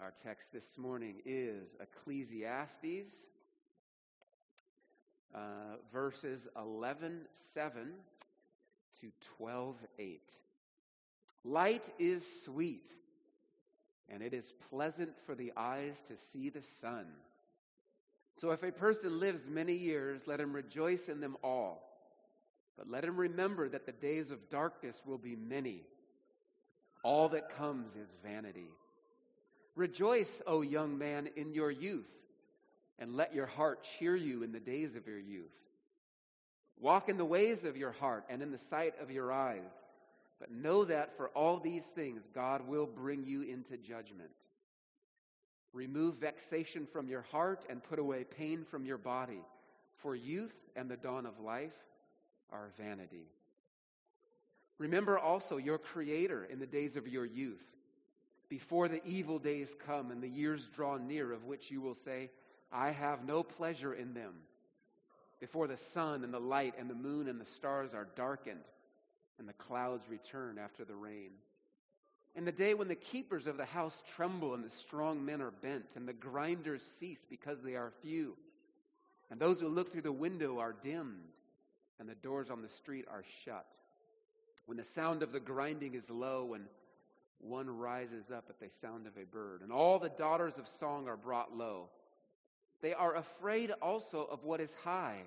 Our text this morning is Ecclesiastes, uh, verses 11 7 to 12 8. Light is sweet, and it is pleasant for the eyes to see the sun. So if a person lives many years, let him rejoice in them all. But let him remember that the days of darkness will be many. All that comes is vanity. Rejoice, O young man, in your youth, and let your heart cheer you in the days of your youth. Walk in the ways of your heart and in the sight of your eyes, but know that for all these things God will bring you into judgment. Remove vexation from your heart and put away pain from your body, for youth and the dawn of life are vanity. Remember also your Creator in the days of your youth before the evil days come and the years draw near, of which you will say, I have no pleasure in them. Before the sun and the light and the moon and the stars are darkened, and the clouds return after the rain. In the day when the keepers of the house tremble and the strong men are bent, and the grinders cease because they are few, and those who look through the window are dimmed, and the doors on the street are shut. When the sound of the grinding is low, and one rises up at the sound of a bird, and all the daughters of song are brought low. They are afraid also of what is high,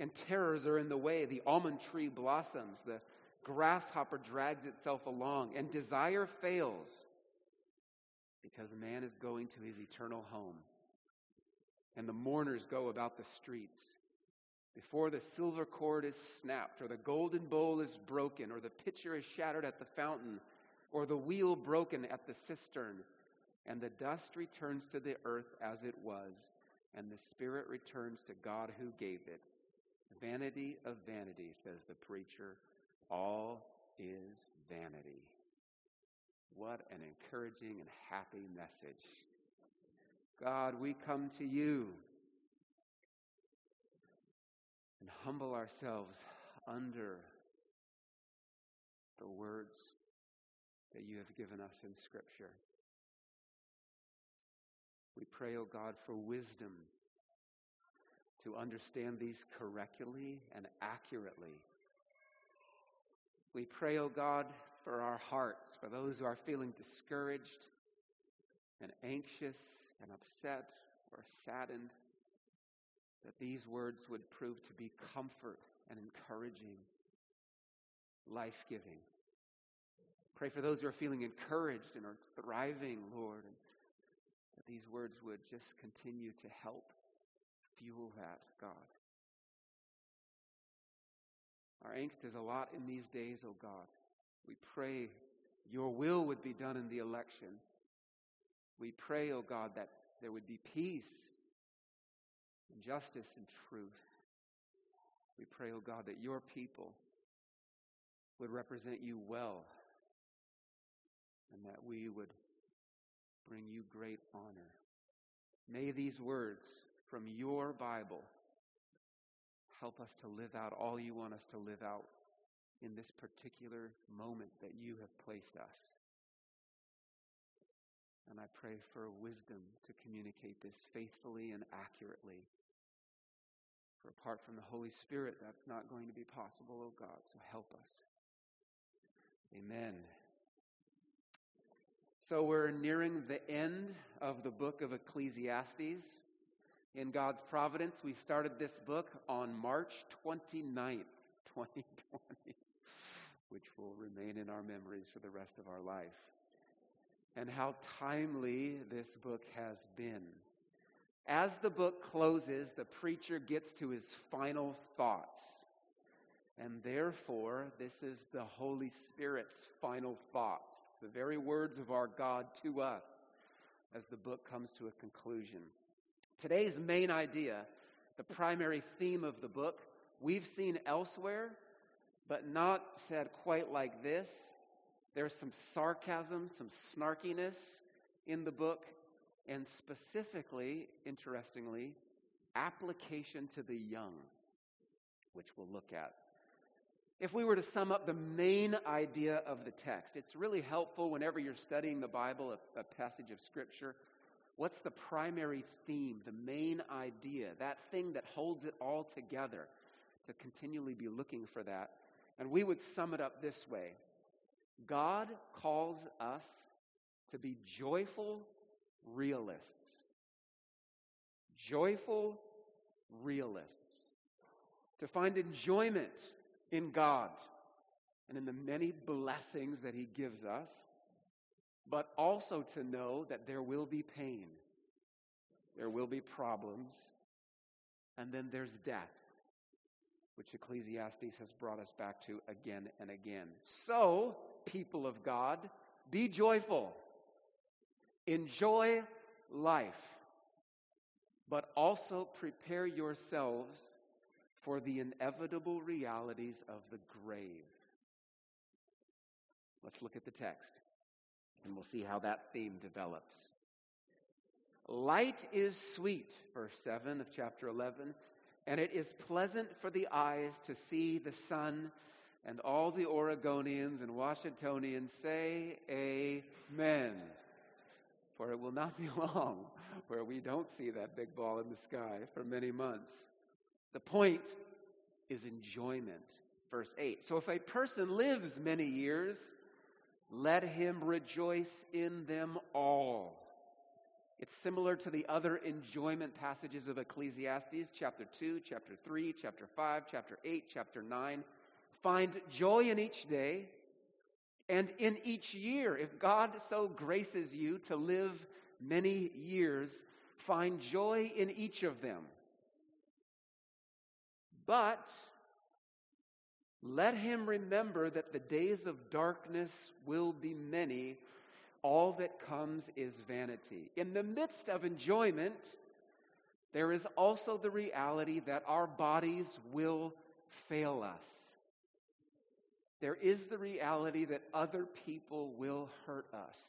and terrors are in the way. The almond tree blossoms, the grasshopper drags itself along, and desire fails because man is going to his eternal home. And the mourners go about the streets. Before the silver cord is snapped, or the golden bowl is broken, or the pitcher is shattered at the fountain, or the wheel broken at the cistern, and the dust returns to the earth as it was, and the spirit returns to God who gave it. Vanity of vanity, says the preacher. All is vanity. What an encouraging and happy message. God, we come to you and humble ourselves under the words that you have given us in Scripture. We pray, O oh God, for wisdom to understand these correctly and accurately. We pray, O oh God, for our hearts, for those who are feeling discouraged and anxious and upset or saddened, that these words would prove to be comfort and encouraging, life giving. Pray for those who are feeling encouraged and are thriving, Lord, and that these words would just continue to help fuel that, God. Our angst is a lot in these days, oh God. We pray your will would be done in the election. We pray, oh God, that there would be peace and justice and truth. We pray, oh God, that your people would represent you well and that we would bring you great honor. May these words from your Bible help us to live out all you want us to live out in this particular moment that you have placed us. And I pray for wisdom to communicate this faithfully and accurately. For apart from the Holy Spirit, that's not going to be possible, oh God, so help us. Amen. So we're nearing the end of the book of Ecclesiastes. In God's providence, we started this book on March 29th, 2020, which will remain in our memories for the rest of our life. And how timely this book has been. As the book closes, the preacher gets to his final thoughts. And therefore, this is the Holy Spirit's final thoughts the very words of our God to us as the book comes to a conclusion. Today's main idea, the primary theme of the book, we've seen elsewhere, but not said quite like this. There's some sarcasm, some snarkiness in the book, and specifically, interestingly, application to the young, which we'll look at. If we were to sum up the main idea of the text, it's really helpful whenever you're studying the Bible, a, a, passage of Scripture. What's the primary theme, the main idea, that thing that holds it all together? To continually be looking for that. And we would sum it up this way God calls us to be joyful realists. Joyful realists. To find enjoyment in God and in the many blessings that He gives us, but also to know that there will be pain, there will be problems, and then there's death, which Ecclesiastes has brought us back to again and again. So, people of God, be joyful, enjoy life, but also prepare yourselves for the inevitable realities of the grave. Let's look at the text and we'll see how that theme develops. Light is sweet, verse 7 of chapter 11, and it is pleasant for the eyes to see the sun, and all the Oregonians and Washingtonians say, Amen. For it will not be long where we don't see that big ball in the sky for many months. The point is enjoyment. Verse 8. So if a person lives many years, let him rejoice in them all. It's similar to the other enjoyment passages of Ecclesiastes, chapter 2, chapter 3, chapter 5, chapter 8, chapter 9. Find joy in each day and in each year. If God so graces you to live many years, find joy in each of them. But let him remember that the days of darkness will be many. All that comes is vanity. In the midst of enjoyment, there is also the reality that our bodies will fail us. There is the reality that other people will hurt us.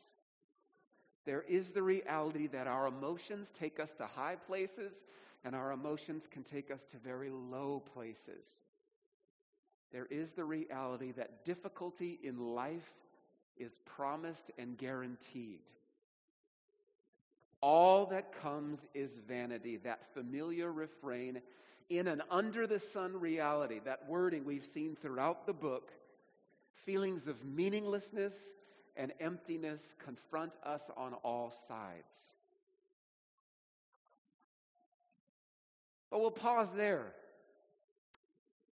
There is the reality that our emotions take us to high places and our emotions can take us to very low places. There is the reality that difficulty in life is promised and guaranteed. All that comes is vanity, that familiar refrain in an under the sun reality, that wording we've seen throughout the book. Feelings of meaninglessness and emptiness confront us on all sides. But we'll pause there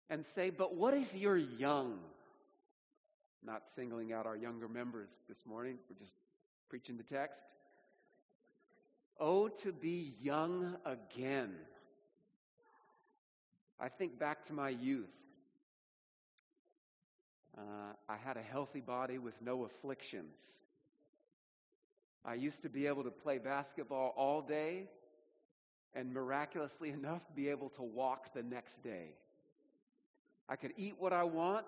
and say, but what if you're young? Not singling out our younger members this morning, we're just preaching the text. Oh, to be young again. I think back to my youth. Uh, I had a healthy body with no afflictions. I used to be able to play basketball all day and miraculously enough be able to walk the next day. I could eat what I want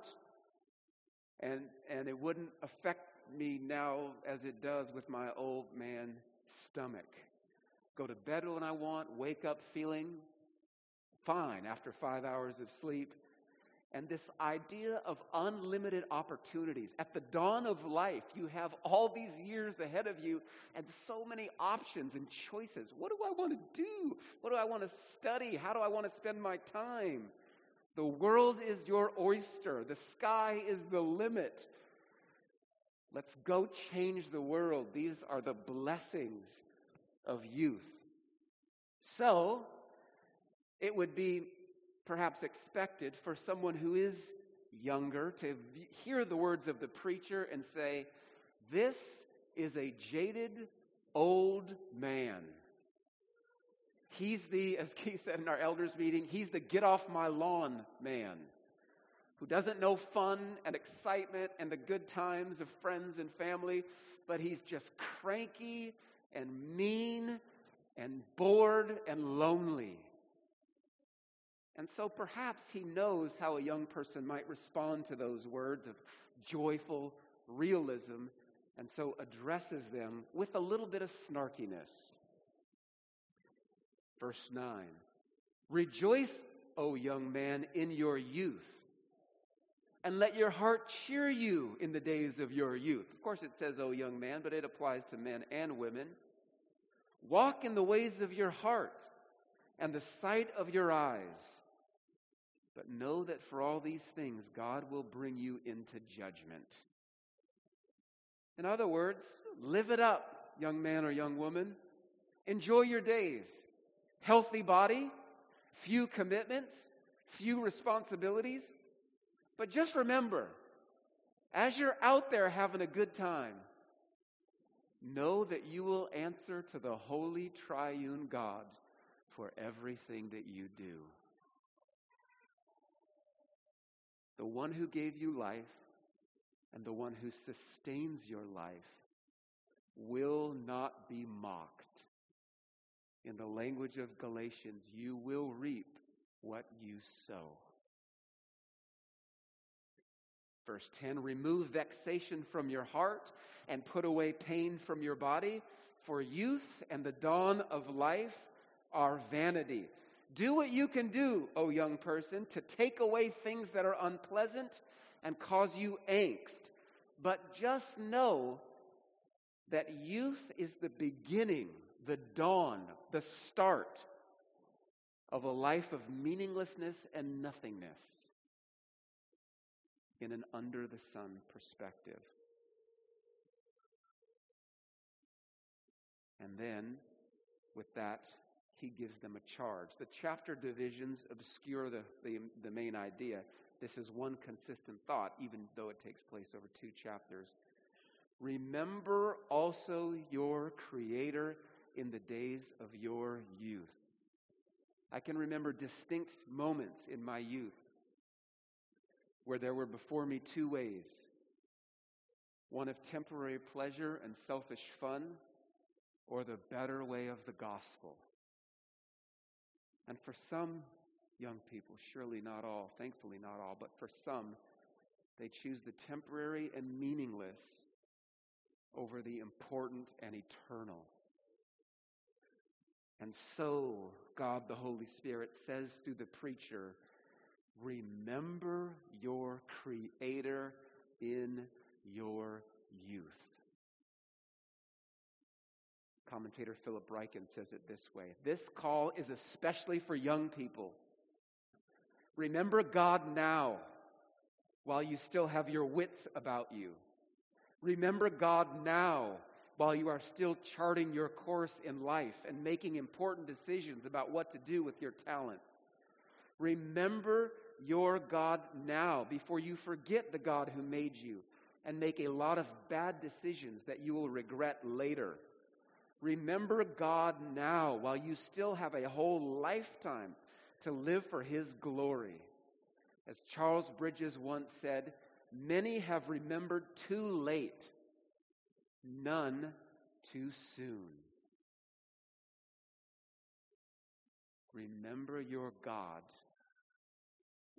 and and it wouldn't affect me now as it does with my old man stomach. Go to bed when I want, wake up feeling fine after 5 hours of sleep. And this idea of unlimited opportunities. At the dawn of life, you have all these years ahead of you and so many options and choices. What do I want to do? What do I want to study? How do I want to spend my time? The world is your oyster. The sky is the limit. Let's go change the world. These are the blessings of youth. So, it would be perhaps expected for someone who is younger to hear the words of the preacher and say, This is a jaded old man. He's the, as Keith said in our elders meeting, he's the get off my lawn man who doesn't know fun and excitement and the good times of friends and family, but he's just cranky and mean and bored and lonely. And so perhaps he knows how a young person might respond to those words of joyful realism, and so addresses them with a little bit of snarkiness. Verse 9 Rejoice, O young man, in your youth, and let your heart cheer you in the days of your youth. Of course, it says, O young man, but it applies to men and women. Walk in the ways of your heart and the sight of your eyes. But know that for all these things, God will bring you into judgment. In other words, live it up, young man or young woman. Enjoy your days. Healthy body, few commitments, few responsibilities. But just remember, as you're out there having a good time, know that you will answer to the holy triune God for everything that you do. The one who gave you life and the one who sustains your life will not be mocked. In the language of Galatians, you will reap what you sow. Verse 10 Remove vexation from your heart and put away pain from your body, for youth and the dawn of life are vanity. Do what you can do, O young person, to take away things that are unpleasant and cause you angst. But just know that youth is the beginning, the dawn, the start of a life of meaninglessness and nothingness in an under the sun perspective. And then, with that, he gives them a charge. The chapter divisions obscure the, the, the, main idea. This is one consistent thought, even though it takes place over two chapters. Remember also your Creator in the days of your youth. I can remember distinct moments in my youth where there were before me two ways one of temporary pleasure and selfish fun, or the better way of the gospel. And for some young people, surely not all, thankfully not all, but for some, they choose the temporary and meaningless over the important and eternal. And so, God the Holy Spirit says through the preacher, Remember your Creator in your youth. Commentator Philip Ryken says it this way This call is especially for young people. Remember God now while you still have your wits about you. Remember God now while you are still charting your course in life and making important decisions about what to do with your talents. Remember your God now before you forget the God who made you and make a lot of bad decisions that you will regret later. Remember God now while you still have a whole lifetime to live for His glory. As Charles Bridges once said, many have remembered too late, none too soon. Remember your God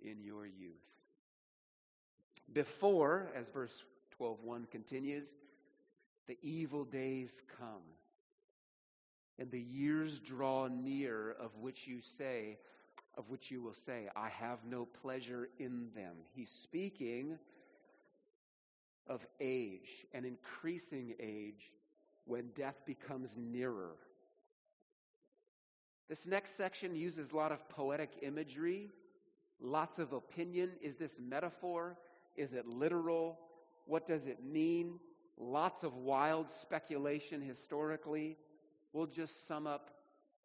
in your youth. Before, as verse 12:1 continues, the evil days come and the years draw near of which you say of which you will say I have no pleasure in them. He's speaking of age, an increasing age when death becomes nearer. This next section uses a lot of poetic imagery lots of opinion. Is this metaphor? Is it literal? What does it mean? Lots of wild speculation historically. We'll just sum up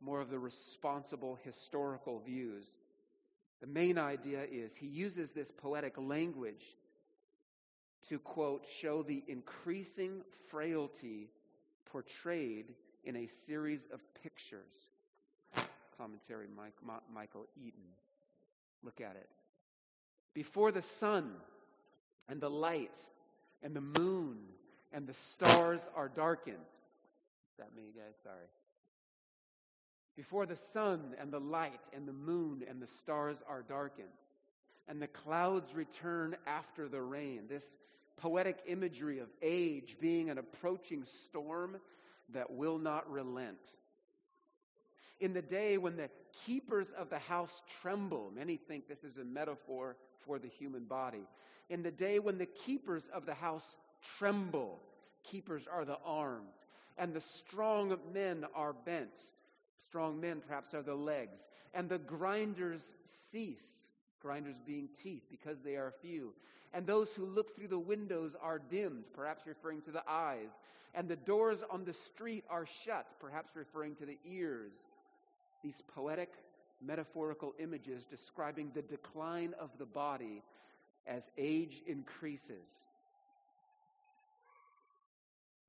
more of the responsible historical views. The main idea is he uses this poetic language to, quote, show the increasing frailty portrayed in a series of pictures. Commentary Mike, Michael Eaton. Look at it. Before the sun and the light and the moon and the stars are darkened. That me, guys? Sorry. Before the sun and the light and the moon and the stars are darkened, and the clouds return after the rain. This poetic imagery of age being an approaching storm that will not relent in the day when the keepers of the house tremble. Many think this is a metaphor for the human body. in the day when the keepers of the house tremble. Keepers are the arms, and the strong men are bent. Strong men, perhaps, are the legs, and the grinders cease, grinders being teeth, because they are few. And those who look through the windows are dimmed, perhaps referring to the eyes. And the doors on the street are shut, perhaps referring to the ears. These poetic, metaphorical images describing the decline of the body as age increases.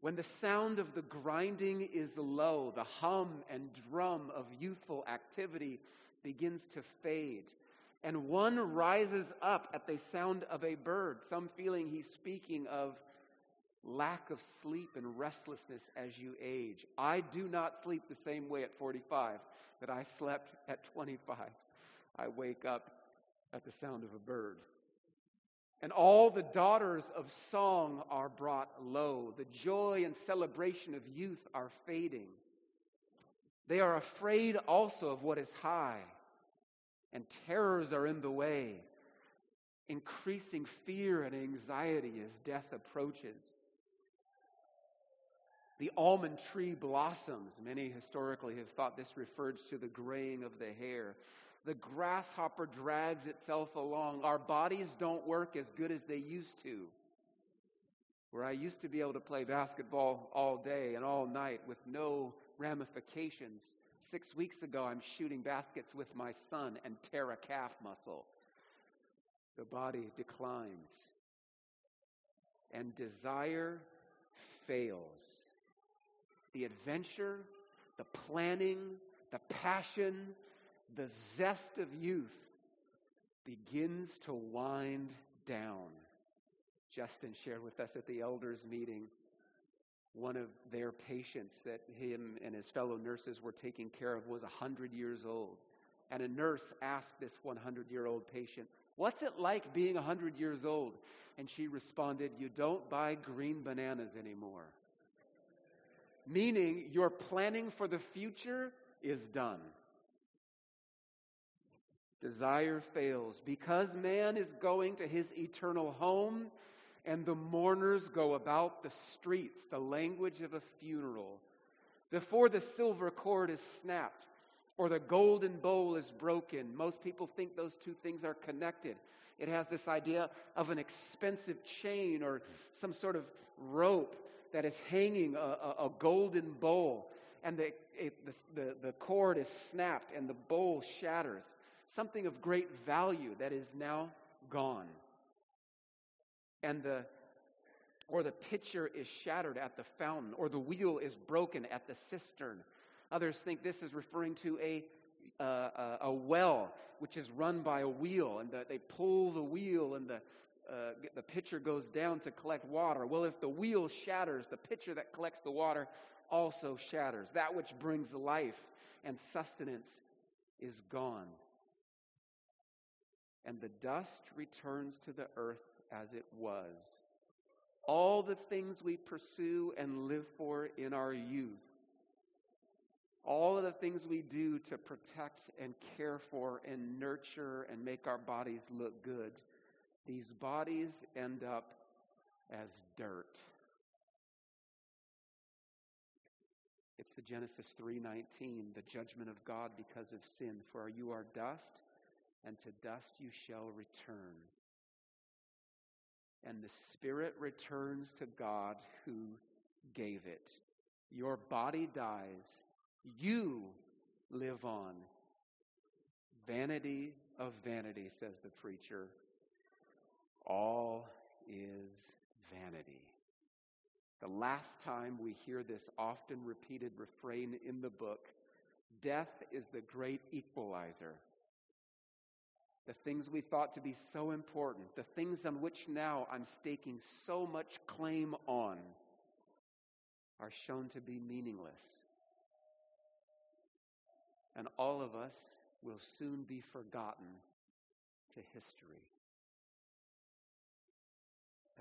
When the sound of the grinding is low, the hum and drum of youthful activity begins to fade. And one rises up at the sound of a bird, some feeling he's speaking of lack of sleep and restlessness as you age. I do not sleep the same way at 45 that I slept at 25. I wake up at the sound of a bird. And all the daughters of song are brought low. The joy and celebration of youth are fading. They are afraid also of what is high, and terrors are in the way, increasing fear and anxiety as death approaches. The almond tree blossoms. Many historically have thought this referred to the graying of the hair. The grasshopper drags itself along. Our bodies don't work as good as they used to. Where I used to be able to play basketball all day and all night with no ramifications. Six weeks ago, I'm shooting baskets with my son and tear a calf muscle. The body declines. And desire fails. The adventure, the planning, the passion, the zest of youth begins to wind down. Justin shared with us at the elders' meeting one of their patients that him and his fellow nurses were taking care of was 100 years old. And a nurse asked this 100 year old patient, What's it like being 100 years old? And she responded, You don't buy green bananas anymore. Meaning, your planning for the future is done desire fails. Because man is going to his eternal home, and the mourners go about the streets, the language of a funeral. Before the silver cord is snapped or the golden bowl is broken, most people think those two things are connected. It has this idea of an expensive chain or some sort of rope that is hanging a, a, a golden bowl, and the, it, the, the, the cord is snapped and the bowl shatters something of great value that is now gone. And the or the pitcher is shattered at the fountain, or the wheel is broken at the cistern. Others think this is referring to a, uh, a well which is run by a wheel, and the, they pull the wheel, and the, uh, the pitcher goes down to collect water. Well, if the wheel shatters, the pitcher that collects the water also shatters. That which brings life and sustenance is gone and the dust returns to the earth as it was. All the things we pursue and live for in our youth, all of the things we do to protect and care for and nurture and make our bodies look good, these bodies end up as dirt. It's the Genesis 3:19, the judgment of God because of sin, for you are dust and to dust you shall return. And the Spirit returns to God who gave it. Your body dies, you live on. Vanity of vanity, says the preacher. All is vanity. The last time we hear this often repeated refrain in the book, death is the great equalizer the things we thought to be so important, the things on which now I'm staking so much claim on, are shown to be meaningless. And all of us will soon be forgotten to history.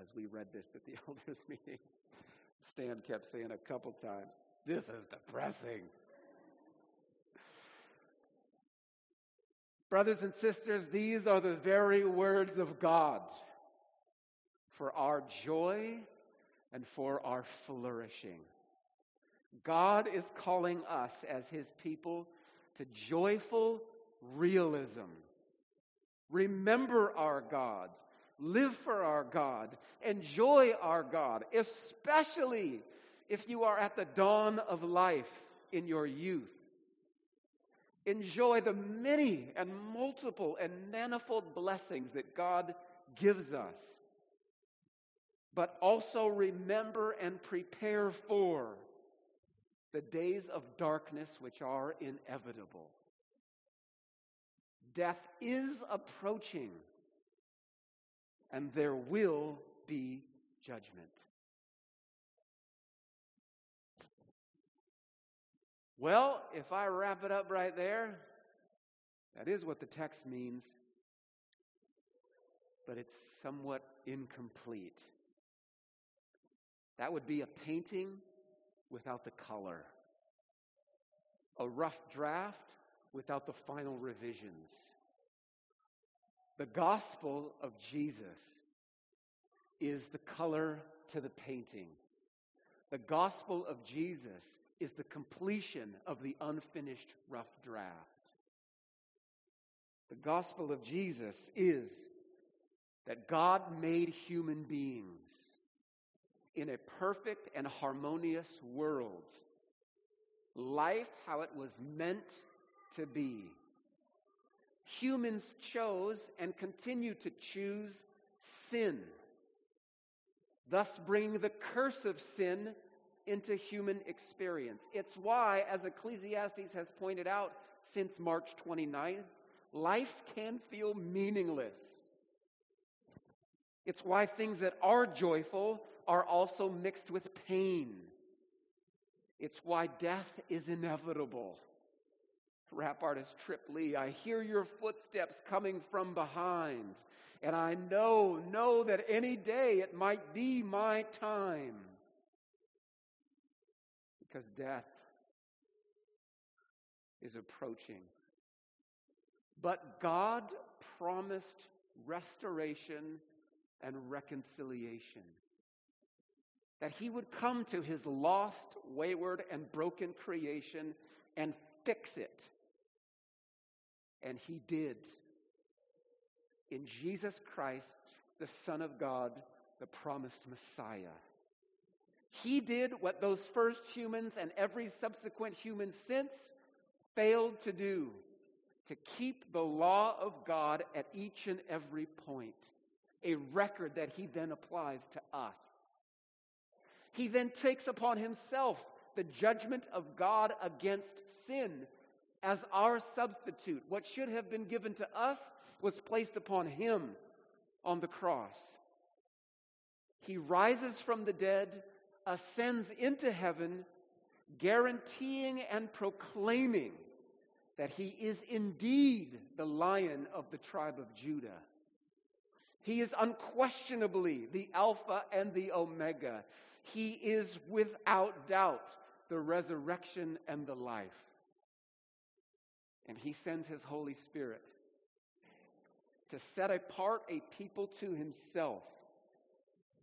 As we read this at the elders' meeting, Stan kept saying a couple times, This is depressing. Brothers and sisters, these are the very words of God. for our joy and for our flourishing. God is calling us as His people to joyful realism. Remember our God, live for our God, enjoy our God, especially if you are at the dawn of life in your youth. Enjoy the many and multiple and manifold blessings that God gives us. But also remember and prepare for the days of darkness which are inevitable. Death is approaching, and there will be judgment. Well, if I wrap it up right there, that is what the text means, but it's somewhat incomplete. That would be a painting without the color, a rough draft without the final revisions. The gospel of Jesus is the color to the painting. The gospel of Jesus is the completion of the unfinished rough draft. The gospel of Jesus is that God made human beings in a perfect and harmonious world. Life how it was meant to be. Humans chose and continue to choose sin, thus bringing the curse of sin into human experience. It's why, as Ecclesiastes has pointed out since March 29th, life can feel meaningless. It's why things that are joyful are also mixed with pain. It's why death is inevitable. Rap artist Trip Lee, I hear your footsteps coming from behind, and I know, know that any day it might be my time. Because death is approaching. But God promised restoration and reconciliation that he would come to his lost, wayward, and broken creation and fix it. And he did. In Jesus Christ, the Son of God, the promised Messiah. He did what those first humans and every subsequent human since failed to do to keep the law of God at each and every point, a record that he then applies to us. He then takes upon himself the judgment of God against sin as our substitute. What should have been given to us was placed upon him on the cross. He rises from the dead, ascends into heaven, guaranteeing and proclaiming that he is indeed the lion of the tribe of Judah. He is unquestionably the Alpha and the Omega. He is without doubt the resurrection and the life. And He sends His Holy Spirit to set apart a people to Himself,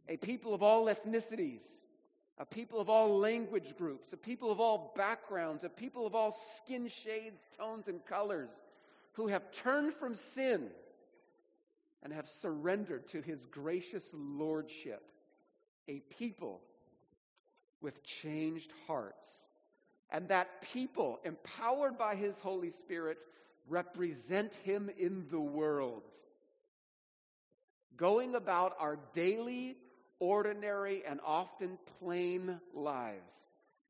a people of all ethnicities, a people of all language groups, a people of all backgrounds, a people of all skin shades, tones, and colors, who have turned from sin and have surrendered to His gracious lordship, a people with changed hearts. And that people, empowered by His Holy Spirit, represent Him in the world. Going about our daily, ordinary, and often plain lives,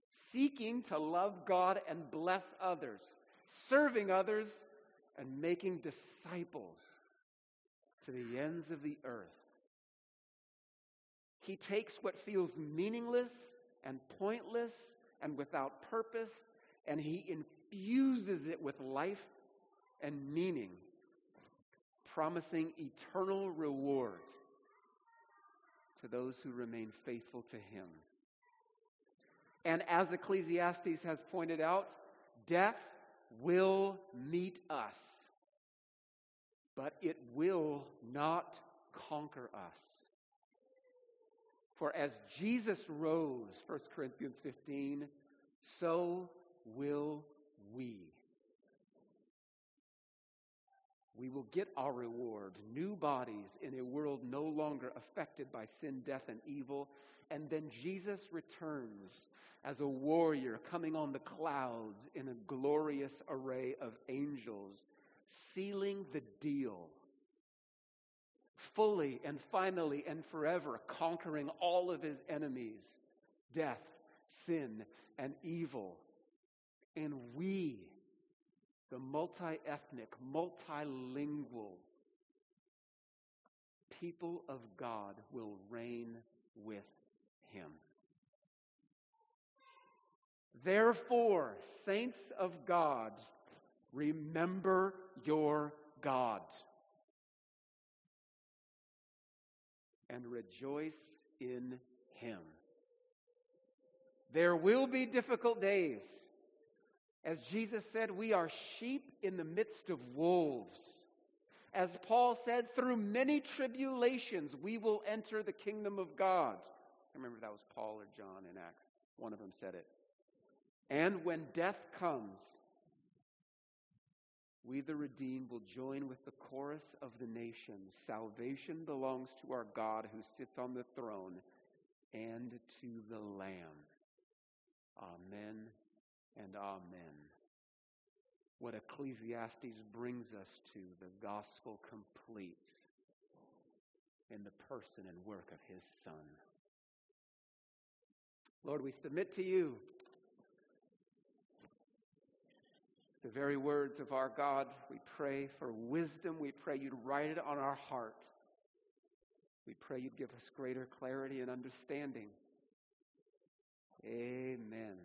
seeking to love God and bless others, serving others, and making disciples to the ends of the earth. He takes what feels meaningless and pointless and without purpose, and he infuses it with life and meaning, promising eternal reward to those who remain faithful to him. And as Ecclesiastes has pointed out, death will meet us, but it will not conquer us. For as Jesus rose, 1 Corinthians 15, so will we. We will get our reward, new bodies in a world no longer affected by sin, death, and evil. And then Jesus returns as a warrior coming on the clouds in a glorious array of angels, sealing the deal fully and finally and forever, conquering all of his enemies death, sin, and evil. And we, the multi ethnic, multilingual people of God, will reign with him. Therefore, saints of God, remember your God. and rejoice in Him. There will be difficult days. As Jesus said, we are sheep in the midst of wolves. As Paul said, through many tribulations we will enter the kingdom of God. I remember that was Paul or John in Acts. One of them said it. And when death comes, we, the redeemed, will join with the chorus of the nations. Salvation belongs to our God who sits on the throne and to the Lamb. Amen and amen. What Ecclesiastes brings us to, the gospel completes in the person and work of his Son. Lord, we submit to you the very words of our God. We pray for wisdom. We pray you'd write it on our heart. We pray you'd give us greater clarity and understanding. Amen.